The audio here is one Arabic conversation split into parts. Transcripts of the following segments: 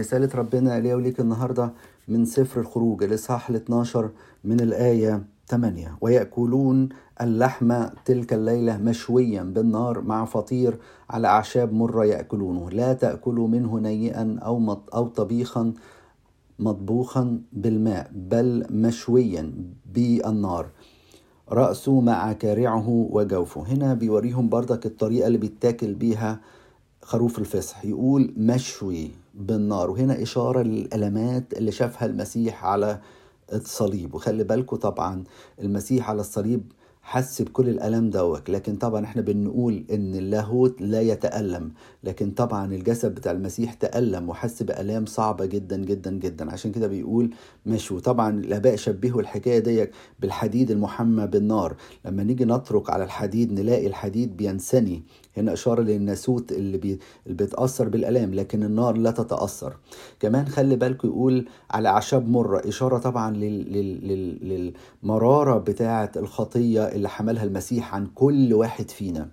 رسالة ربنا ليا وليك النهاردة من سفر الخروج الإصحاح ال 12 من الآية 8 ويأكلون اللحم تلك الليلة مشويا بالنار مع فطير على أعشاب مرة يأكلونه. لا تأكلوا منه نيئا أو, مط أو طبيخا مطبوخا بالماء بل مشويا بالنار. رأسه مع كارعه وجوفه. هنا بيوريهم بردك الطريقة اللي بيتاكل بيها خروف الفصح يقول مشوي. بالنار. وهنا إشارة للألمات اللي شافها المسيح على الصليب. وخلي بالكم طبعا المسيح على الصليب حس بكل الألم دوت لكن طبعا إحنا بنقول إن اللاهوت لا يتألم. لكن طبعا الجسد بتاع المسيح تألم وحس بألام صعبة جدا جدا جدا. عشان كده بيقول مشوا طبعا الآباء شبهوا الحكاية دي بالحديد المحمى بالنار. لما نيجي نطرق على الحديد نلاقي الحديد بينسني هنا إشارة للناسوت اللي, بي... اللي بيتأثر بالألام. لكن النار لا تتأثر. كمان خلي بالكم يقول على أعشاب مرة. إشارة طبعا لل... لل... لل... للمرارة بتاعة الخطية اللي حملها المسيح عن كل واحد فينا.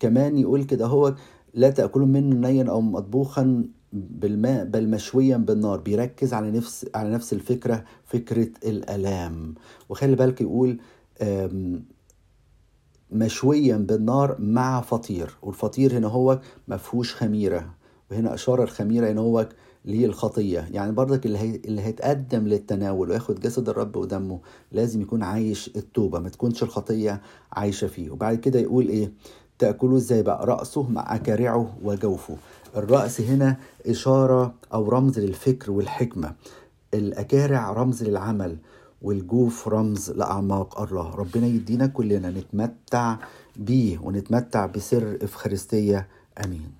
كمان يقول كده هو لا تأكلوا منه نيا أو مطبوخا بالماء بل مشويا بالنار. بيركز على نفس على نفس الفكرة فكرة الألام. وخلي بالك يقول مشويا بالنار مع فطير. والفطير هنا هو مفهوش خميرة. وهنا أشار الخميرة هنا هو للخطية يعني برضك اللي. اللي هيتقدم للتناول وياخد جسد الرب ودمه لازم يكون عايش التوبة ما تكونش الخطية عايشة فيه. وبعد كده يقول إيه؟ تأكلوا إزاي بقى؟ رأسه مع كارعه وجوفه. الرأس هنا إشارة أو رمز للفكر والحكمة. الأكارع رمز للعمل والجوف رمز لأعماق الله. ربنا يدينا كلنا نتمتع بيه ونتمتع بسر إفخارستية. أمين.